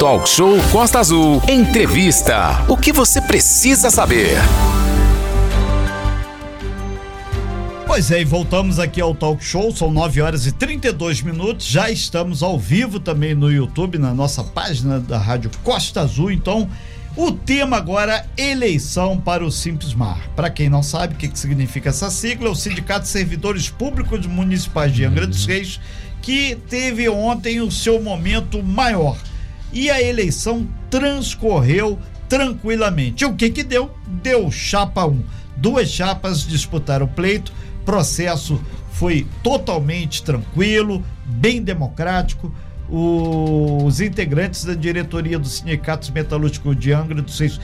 Talk Show Costa Azul. Entrevista. O que você precisa saber? Pois é, e voltamos aqui ao Talk Show, são 9 horas e 32 minutos. Já estamos ao vivo também no YouTube, na nossa página da Rádio Costa Azul. Então, o tema agora eleição para o Simples Mar. Para quem não sabe o que, que significa essa sigla, é o Sindicato de Servidores Públicos Municipais de Angra dos Reis que teve ontem o seu momento maior. E a eleição transcorreu tranquilamente. O que que deu? Deu chapa 1. Duas chapas disputaram o pleito, processo foi totalmente tranquilo, bem democrático. Os integrantes da diretoria do Sindicato Metalúrgico de Angra dos Reis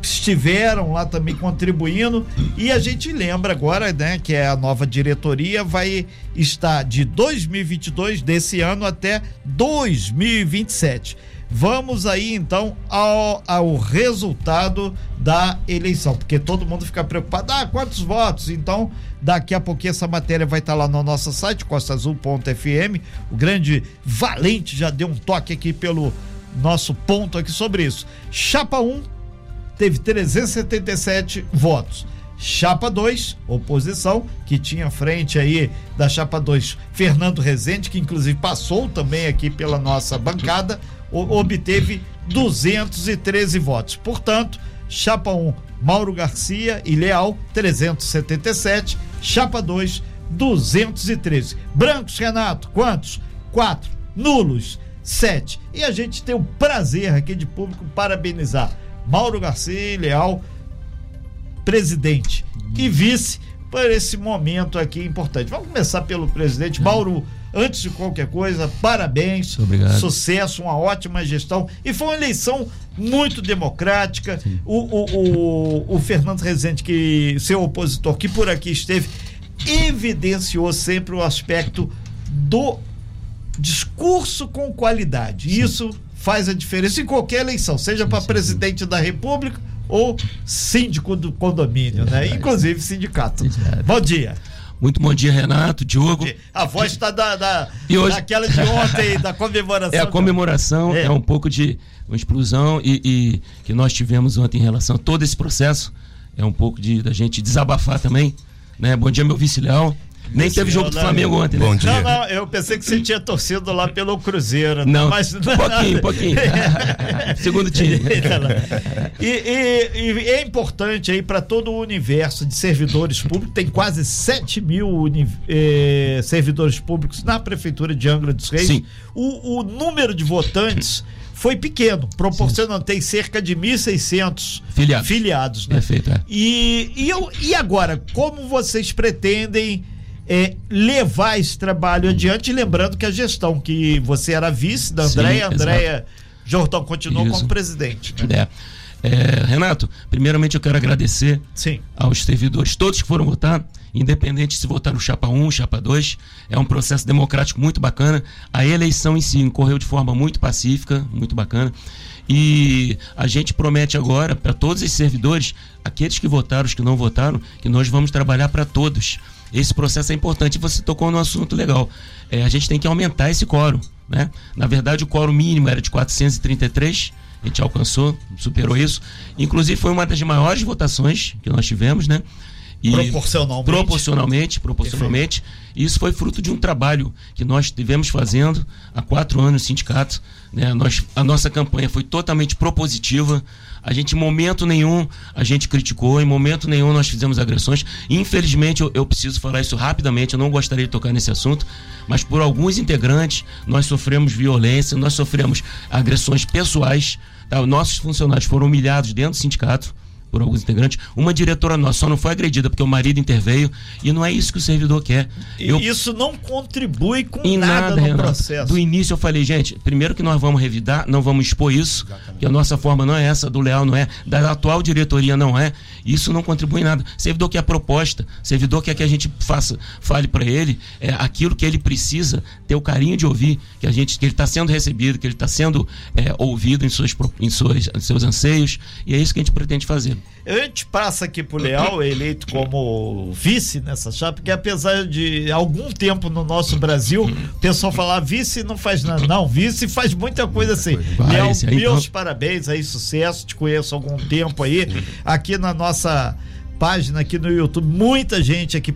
estiveram lá também contribuindo e a gente lembra agora, né, que a nova diretoria vai estar de 2022 desse ano até 2027. Vamos aí então ao, ao resultado da eleição, porque todo mundo fica preocupado, ah, quantos votos? Então, daqui a pouquinho essa matéria vai estar lá no nosso site, costaazul.fm. O grande Valente já deu um toque aqui pelo nosso ponto aqui sobre isso. Chapa 1, teve 377 votos. Chapa 2, oposição, que tinha frente aí da Chapa 2, Fernando Rezende, que inclusive passou também aqui pela nossa bancada, obteve 213 votos. Portanto, Chapa 1, Mauro Garcia e Leal, 377. Chapa 2, 213. Brancos, Renato, quantos? Quatro. Nulos, sete. E a gente tem o prazer aqui de público parabenizar Mauro Garcia Leal, presidente e vice, por esse momento aqui importante. Vamos começar pelo presidente. Mauro, antes de qualquer coisa, parabéns. Obrigado. Sucesso, uma ótima gestão. E foi uma eleição muito democrática. O, o, o, o Fernando Rezende, que seu opositor, que por aqui esteve, evidenciou sempre o aspecto do discurso com qualidade. Sim. Isso faz a diferença em qualquer eleição, seja para presidente da República ou síndico do condomínio, né? Inclusive sindicato. Bom dia. Muito bom dia, Renato, Diogo. A voz está da, da, e hoje... daquela de ontem, da comemoração. É a comemoração, é, é um pouco de uma explosão e, e, que nós tivemos ontem em relação a todo esse processo. É um pouco de da gente desabafar também. Né? Bom dia, meu vice-leal. Nem teve jogo do Flamengo ontem, né? Bom dia. Não, não, eu pensei que você tinha torcido lá pelo Cruzeiro. Não, mas... um pouquinho, um pouquinho. Segundo time. e, e, e, é importante aí para todo o universo de servidores públicos, tem quase 7 mil eh, servidores públicos na Prefeitura de Angra dos Reis. Sim. O, o número de votantes foi pequeno, proporcionando, tem cerca de 1.600 filiados, filiados né? Perfeito, é. e, e, eu, e agora, como vocês pretendem é, levar esse trabalho adiante, lembrando que a gestão que você era vice da Andréia, Andréia Jordão continuou Isso. como presidente. Né? É. É, Renato, primeiramente eu quero agradecer Sim. aos servidores, todos que foram votar, independente se votaram chapa 1, chapa 2, é um processo democrático muito bacana. A eleição em si correu de forma muito pacífica, muito bacana. E a gente promete agora para todos os servidores, aqueles que votaram, os que não votaram, que nós vamos trabalhar para todos. Esse processo é importante. Você tocou num assunto legal. É, a gente tem que aumentar esse quórum. Né? Na verdade, o quórum mínimo era de 433. A gente alcançou, superou isso. Inclusive, foi uma das maiores votações que nós tivemos, né? E proporcionalmente. Proporcionalmente, proporcionalmente. E isso foi fruto de um trabalho que nós tivemos fazendo há quatro anos no sindicato. Né? Nós, a nossa campanha foi totalmente propositiva. A gente, em momento nenhum, a gente criticou, em momento nenhum nós fizemos agressões. Infelizmente, eu, eu preciso falar isso rapidamente, eu não gostaria de tocar nesse assunto, mas por alguns integrantes nós sofremos violência, nós sofremos agressões pessoais. Tá? Nossos funcionários foram humilhados dentro do sindicato por alguns integrantes. Uma diretora nossa só não foi agredida porque o marido interveio e não é isso que o servidor quer. Eu, isso não contribui com em nada, nada no Renato. processo. Do início eu falei, gente, primeiro que nós vamos revidar, não vamos expor isso, Exatamente. que a nossa forma não é essa, do Leal não é, da atual diretoria não é. Isso não contribui em nada. Servidor quer a proposta, servidor quer que a gente faça, fale para ele é, aquilo que ele precisa, ter o carinho de ouvir, que a gente que ele está sendo recebido, que ele está sendo é, ouvido em, suas, em, suas, em seus anseios, e é isso que a gente pretende fazer. A gente passa aqui pro Leal, eleito como vice nessa chapa, porque apesar de algum tempo no nosso Brasil, o pessoal falar vice não faz nada. Não, vice faz muita coisa assim. Vai, Leal, aí, meus então. parabéns aí, sucesso. Te conheço há algum tempo aí. Aqui na nossa página aqui no YouTube, muita gente aqui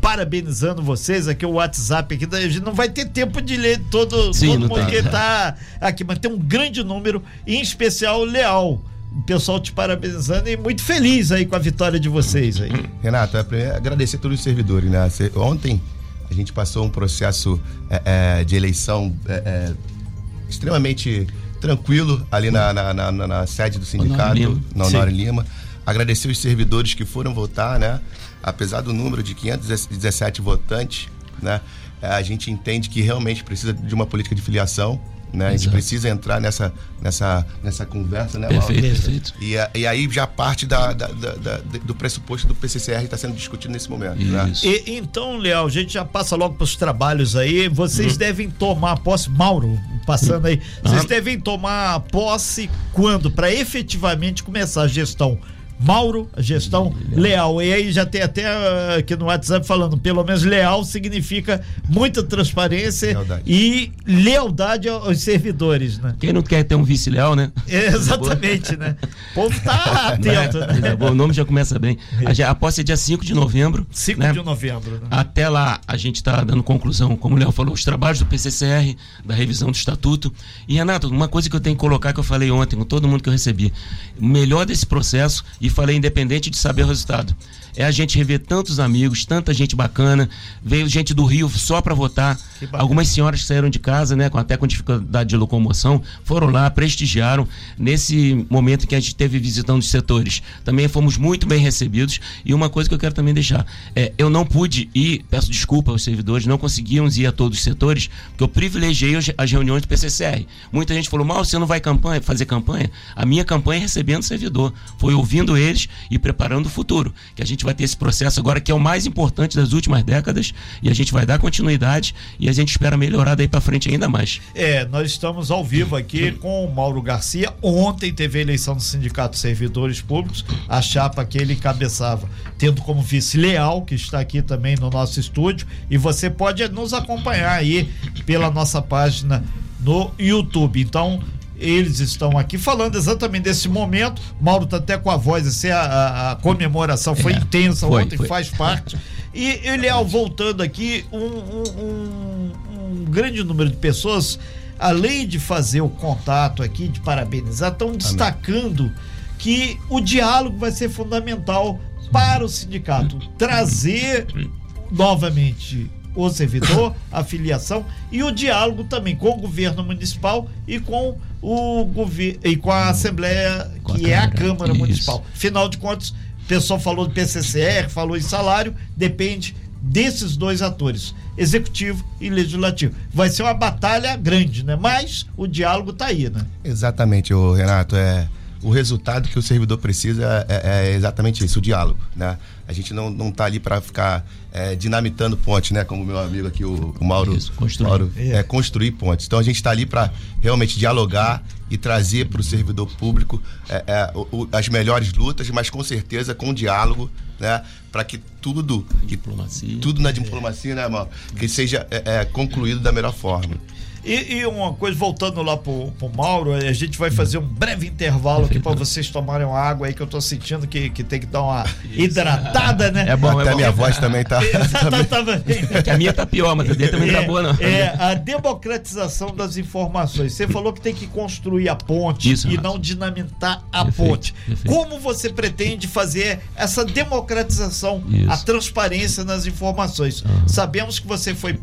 parabenizando vocês aqui o WhatsApp aqui a gente não vai ter tempo de ler todo, Sim, todo mundo tá. que tá aqui mas tem um grande número em especial o Leal o pessoal te parabenizando e muito feliz aí com a vitória de vocês aí. Renato, é agradecer a todos os servidores, né? Ontem a gente passou um processo é, é, de eleição é, é, extremamente tranquilo ali na, na, na- na- na sede do sindicato, na. Honório Lima. Agradecer os servidores que foram votar, né? Apesar do número de 517 votantes, né? É, A gente entende que realmente precisa de uma política de filiação, né? A gente precisa entrar nessa, nessa, nessa conversa, né, Mauro? Perfeito, perfeito. E, a- e aí já parte da, da- da- da- do pressuposto do PCCR está sendo discutido nesse momento. Né? E, então, Leal, a gente já passa logo para os trabalhos aí. Vocês devem tomar posse, Mauro, passando aí. Vocês Uhum. devem tomar posse quando? Para efetivamente começar a gestão. Mauro, gestão leal. E aí já tem até ah, aqui no WhatsApp falando, pelo menos leal significa muita transparência Lealdade. e lealdade aos servidores, né? Quem não quer ter um vice leal, né? Exatamente, né? O povo tá atento, né? boa, o nome já começa bem. A, a posse é dia 5 de novembro. 5 né? de novembro, né? Até lá, a gente está dando conclusão, como o Léo falou, os trabalhos do PCCR, da revisão do estatuto. E, Renato, uma coisa que eu tenho que colocar, que eu falei ontem com todo mundo que eu recebi: o melhor desse processo, e falei independente de saber o resultado, é a gente rever tantos amigos, tanta gente bacana. Veio gente do Rio só para votar. Algumas senhoras que saíram de casa, né, com, até com dificuldade de locomoção, foram lá, prestigiaram. Nesse momento que a gente teve visitando os setores, também fomos muito bem recebidos. E uma coisa que eu quero também deixar: é, eu não pude ir, peço desculpa aos servidores, não conseguíamos ir a todos os setores, porque eu privilegiei as reuniões do PCCR. Muita gente falou, mal, você não vai campanha, fazer campanha? A minha campanha é recebendo servidor. Foi ouvindo eles e preparando o futuro. Que a gente vai ter esse processo agora, que é o mais importante das últimas décadas, e a gente vai dar continuidade e a gente espera melhorar daí para frente ainda mais. É, nós estamos ao vivo aqui com o Mauro Garcia. Ontem teve a eleição do Sindicato de Servidores Públicos, a chapa que ele encabeçava, tendo como vice Leal, que está aqui também no nosso estúdio. E você pode nos acompanhar aí pela nossa página no YouTube. Então, eles estão aqui falando exatamente desse momento. Mauro tá até com a voz, assim, a, a- comemoração foi É, intensa foi, ontem, foi. faz parte. E, e Leal, voltando aqui, um, um- um- um grande número de pessoas, além de fazer o contato aqui, de parabenizar, estão destacando que o diálogo vai ser fundamental para o sindicato. Trazer novamente o servidor, a filiação e o diálogo também com o governo municipal e com o governo e com a Assembleia, Com a que é a Câmara, isso. Municipal. Afinal de contas, o pessoal falou do PCCR, falou em salário, depende desses dois atores, executivo e legislativo. Vai ser uma batalha grande, né? Mas o diálogo tá aí, né? Exatamente, ô, Renato. É, o resultado que o servidor precisa é, é exatamente isso, o diálogo. Né? A gente não, não tá ali para ficar é, dinamitando pontes, né? Como meu amigo aqui, o, o Mauro, Isso, construir. Mauro É. é, construir pontes. Então a gente está ali para realmente dialogar e trazer para o servidor público é, é, o- o- as melhores lutas, mas com certeza com diálogo, né? Para que tudo, Diplomacia. tudo na diplomacia, né, Mauro? Que seja é, é, concluído da melhor forma. E, e uma coisa, voltando lá pro, pro Mauro, a gente vai fazer um breve intervalo aqui para vocês tomarem uma água aí que eu tô sentindo que, que tem que dar uma hidratada, né? É bom, Até é bom. minha voz também tá. tá, tá, tá bem. Que a minha tá pior, mas a dele também não tá boa, não. É, a democratização das informações. Você falou que tem que construir a ponte Isso, e Renato. não dinamitar a Perfeito, ponte. perfeito. Como você pretende fazer essa democratização, Isso. a transparência nas informações? Sabemos que você foi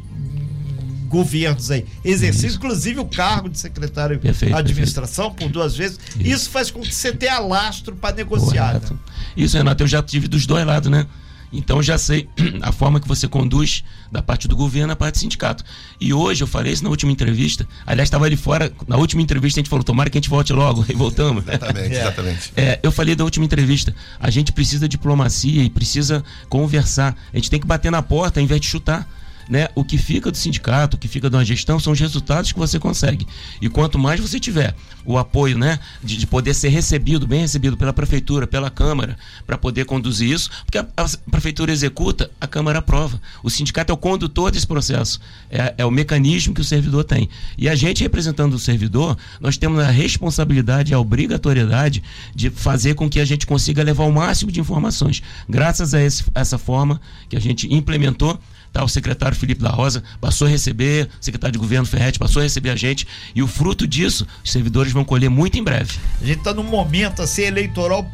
governos aí, exerceu Isso. inclusive o cargo de secretário Perfeito, de administração por duas vezes. Isso. faz com que você tenha lastro para negociar. Né? Isso, Renato, eu já tive dos dois lados, né? Então eu já sei a forma que você conduz da parte do governo à parte do sindicato. E hoje eu falei isso na última entrevista. Aliás, estava ali fora, na última entrevista a gente falou, tomara que a gente volte logo, e voltamos. Exatamente, É. exatamente. É, eu falei da última entrevista, a gente precisa de diplomacia e precisa conversar. A gente tem que bater na porta ao invés de chutar. Né, o que fica do sindicato, o que fica uma gestão são os resultados que você consegue. E quanto mais você tiver o apoio, né, de, de poder ser recebido, bem recebido pela prefeitura, pela Câmara, para poder conduzir isso, porque a, a, prefeitura executa, a Câmara aprova. O sindicato é o condutor desse processo, é, é o mecanismo que o servidor tem. E a gente, representando o servidor, nós temos a responsabilidade, a obrigatoriedade de fazer com que a gente consiga levar o máximo de informações. Graças a esse, essa forma que a gente implementou, Tá, o secretário Felipe da Rosa passou a receber, o secretário de governo Ferretti passou a receber a gente, e o fruto disso, os servidores vão colher muito em breve. A gente está num momento assim eleitoral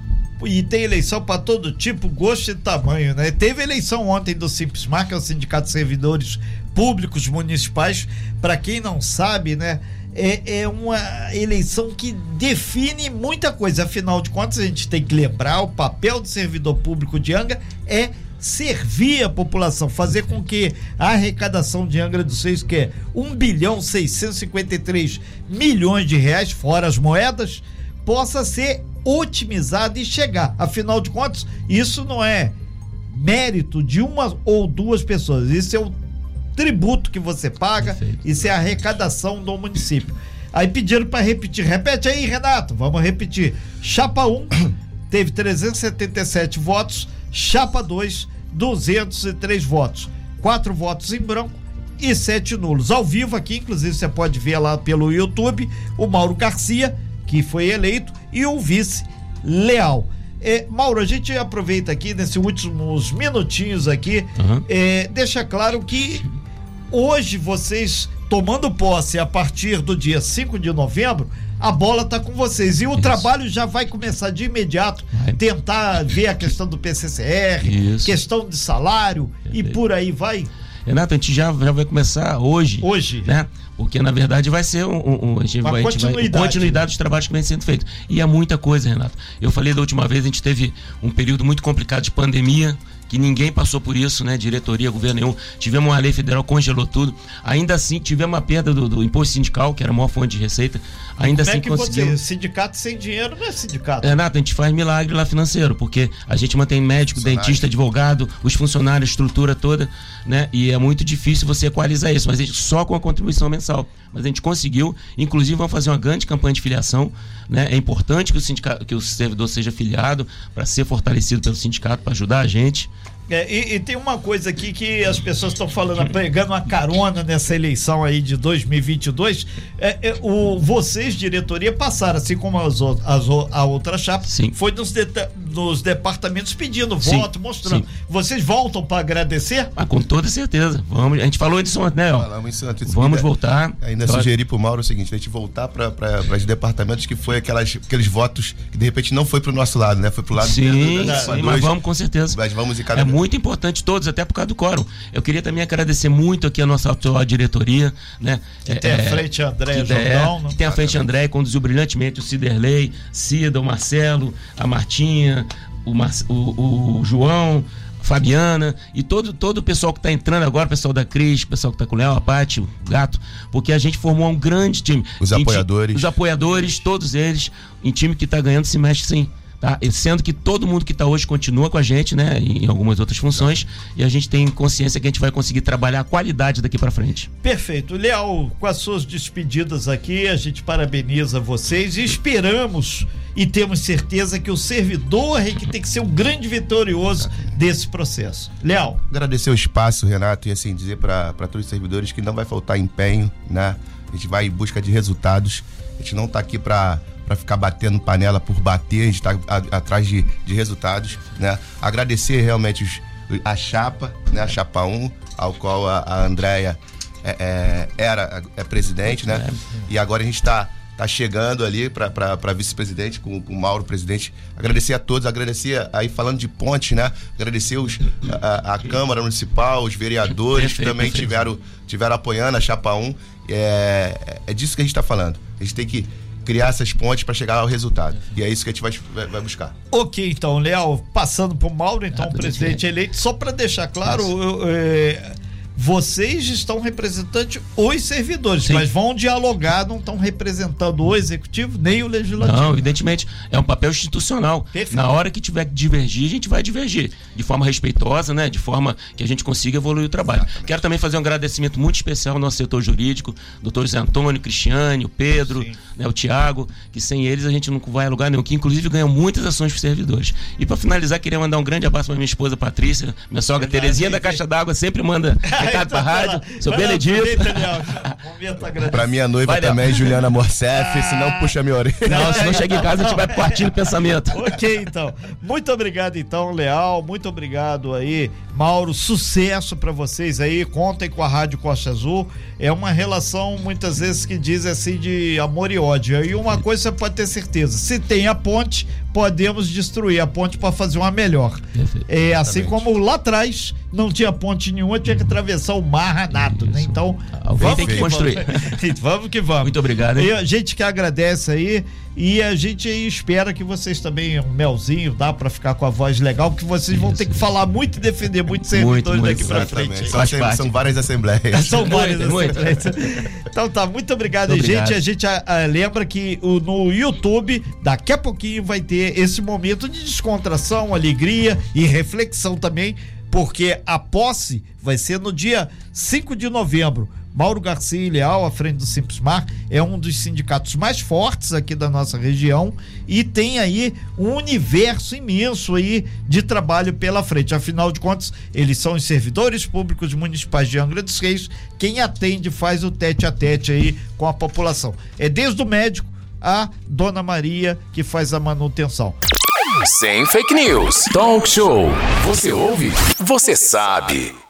e tem eleição para todo tipo, gosto e tamanho, né? Teve eleição ontem do Simplesmar, que é o Sindicato de Servidores Públicos Municipais. Para quem não sabe, né? É, é uma eleição que define muita coisa. Afinal de contas, a gente tem que lembrar: o papel do servidor público de Anga é servir a população, fazer com que a arrecadação de Angra dos Reis, que é 1 bilhão 653 milhões de reais, fora as moedas, possa ser otimizada e chegar. Afinal de contas, isso não é mérito de uma ou duas pessoas, isso é o tributo que você paga, Perfeito. isso é a arrecadação do município. Aí pediram para repetir. Repete aí, Renato. Vamos repetir. Chapa 1 teve 377 votos, Chapa 2 203 votos, quatro votos em branco e sete nulos. Ao vivo aqui, inclusive você pode ver lá pelo YouTube, o Mauro Garcia, que foi eleito, e o vice Leal. É, Mauro, a gente aproveita aqui nesses últimos minutinhos aqui, uhum. é, deixa claro que hoje vocês tomando posse a partir do dia 5 de novembro, a bola tá com vocês. E o Isso. trabalho já vai começar de imediato, vai. tentar ver a questão do PCCR, Isso. questão de salário Perfeito. e por aí vai. Renato, a gente já, já vai começar hoje. Hoje. Né? Porque, na verdade, vai ser um, um, um a gente Uma vai, continuidade. Vai, continuidade dos trabalhos que vem sendo feitos. E é muita coisa, Renato. Eu falei da última vez, a gente teve um período muito complicado de pandemia que ninguém passou por isso, né? Diretoria, governo nenhum. Tivemos uma lei federal, congelou tudo. Ainda assim, tivemos uma perda do, do imposto sindical, que era a maior fonte de receita. Ainda Como assim é que conseguimos. Você, sindicato sem dinheiro não é sindicato. Renato, a gente faz milagre lá financeiro, porque a gente mantém médico, dentista, advogado, os funcionários, estrutura toda, né? E é muito difícil você equalizar isso, mas a gente, só com a contribuição mensal. Mas a gente conseguiu, inclusive vamos fazer uma grande campanha de filiação, né? É importante que o sindicato, que o servidor seja filiado para ser fortalecido pelo sindicato, para ajudar a gente. É, e, e, tem uma coisa aqui que as pessoas estão falando, pegando uma carona nessa eleição aí de 2022. É, é, o, vocês, diretoria, passaram, assim como as, as, a outra chapa, Sim. foi nos, de, nos departamentos pedindo Sim. voto, mostrando. Sim. Vocês voltam para agradecer? Ah, com toda certeza. Vamos, a gente falou isso ontem, né? Falamos isso antes. Vamos voltar. Ainda Pode. sugeri para o Mauro o seguinte: a gente voltar para os departamentos que foi aquelas, aqueles votos que de repente não foi para o nosso lado, né? Foi para o lado sim, da, da, sim, mas vamos com certeza. Mas vamos em cada é muito importante todos, até por causa do quórum. Eu queria também agradecer muito aqui a nossa atual diretoria, né? Que é, tem a frente André Jordão. É, que tem a frente André, conduziu brilhantemente o Ciderley, Cida, o Marcelo, a Martinha, o, Mar, o, o João, Fabiana e todo, todo o pessoal que está entrando agora, o pessoal da Cris, o pessoal que está com o Léo, a Paty, o Gato, porque a gente formou um grande time. Os apoiadores. Os apoiadores, todos eles, em time que está ganhando se mexe sim. Tá? Sendo que todo mundo que está hoje continua com a gente, né? Em algumas outras funções. E a gente tem consciência que a gente vai conseguir trabalhar a qualidade daqui para frente. Perfeito. Leal, com as suas despedidas aqui, a gente parabeniza vocês e esperamos e temos certeza que o servidor é que tem que ser o grande vitorioso desse processo. Leal. Agradecer o espaço, Renato, e assim, dizer para todos os servidores que não vai faltar empenho, né? A gente vai em busca de resultados. A gente não está aqui para para ficar batendo panela por bater, a gente está atrás de, de resultados, né? Agradecer realmente os, a chapa, né? A chapa 1, ao qual a, a Andrea é, é, era é presidente, né? E agora a gente está tá chegando ali para vice-presidente com, com o Mauro, presidente. Agradecer a todos, agradecer aí falando de ponte, né? Agradecer os, a, a Câmara Municipal, os vereadores perfeito, que também perfeito. tiveram, tiveram apoiando a Chapa 1. É, é disso que a gente está falando. A gente tem que criar essas pontes para chegar ao resultado. E é isso que a gente vai, vai buscar. Ok, então, Léo, passando para o Mauro, então, ah, presidente eleito, só para deixar claro, eu, é, vocês estão representando os servidores, Sim. mas vão dialogar, não estão representando o executivo nem o legislativo. Não, evidentemente, é um papel institucional. Perfeito. Na hora que tiver que divergir, a gente vai divergir. De forma respeitosa, né? De forma que a gente consiga evoluir o trabalho. Quero também fazer um agradecimento muito especial ao nosso setor jurídico, doutor Zé Antônio, Cristiane, o Pedro, né, o Tiago, que sem eles a gente não vai a lugar nenhum, que inclusive ganham muitas ações para servidores. E para finalizar, queria mandar um grande abraço para minha esposa Patrícia, minha sogra Terezinha da Caixa d'Água, sempre manda recado para a rádio. Sou Benedito. Pra minha noiva Vai, também, Juliana Morcef, senão puxa minha orelha. Não, se não chega em casa, a gente vai pro quartinho do pensamento. Ok, então. Muito obrigado, então, Leal. Muito obrigado aí, Mauro. Sucesso pra vocês aí. Contem com a Rádio Costa Azul. É uma relação, muitas vezes, que diz assim de amor e ódio. E uma coisa você pode ter certeza: se tem a ponte, podemos destruir a ponte para fazer uma melhor. Perfeito. É assim como lá atrás não tinha ponte nenhuma, tinha que atravessar o mar Renato, né? Isso. Então, Alguém vamos tem que construir. Vamos. vamos que vamos. Muito obrigado, hein? E a gente que agradece aí e a gente espera que vocês também, um melzinho, dá pra ficar com a voz legal, porque vocês vão ter que falar muito e defender muitos servidores muito, daqui pra Exatamente. frente. São, Faz sem- parte. são várias assembleias. São várias Muito, muito. assembleias. Então tá, muito obrigado, Muito gente. obrigado. A gente ah, ah, lembra que o, no YouTube, daqui a pouquinho vai ter esse momento de descontração, alegria e reflexão também, porque a posse vai ser no dia 5 de novembro. Mauro Garcia Leal, à frente do Simples Mar, é um dos sindicatos mais fortes aqui da nossa região e tem aí um universo imenso aí de trabalho pela frente. Afinal de contas, eles são os servidores públicos municipais de Angra dos Reis, quem atende faz o tete a tete aí com a população. É desde o médico a Dona Maria que faz a manutenção. Sem fake news. Talk show. Você ouve? Você sabe.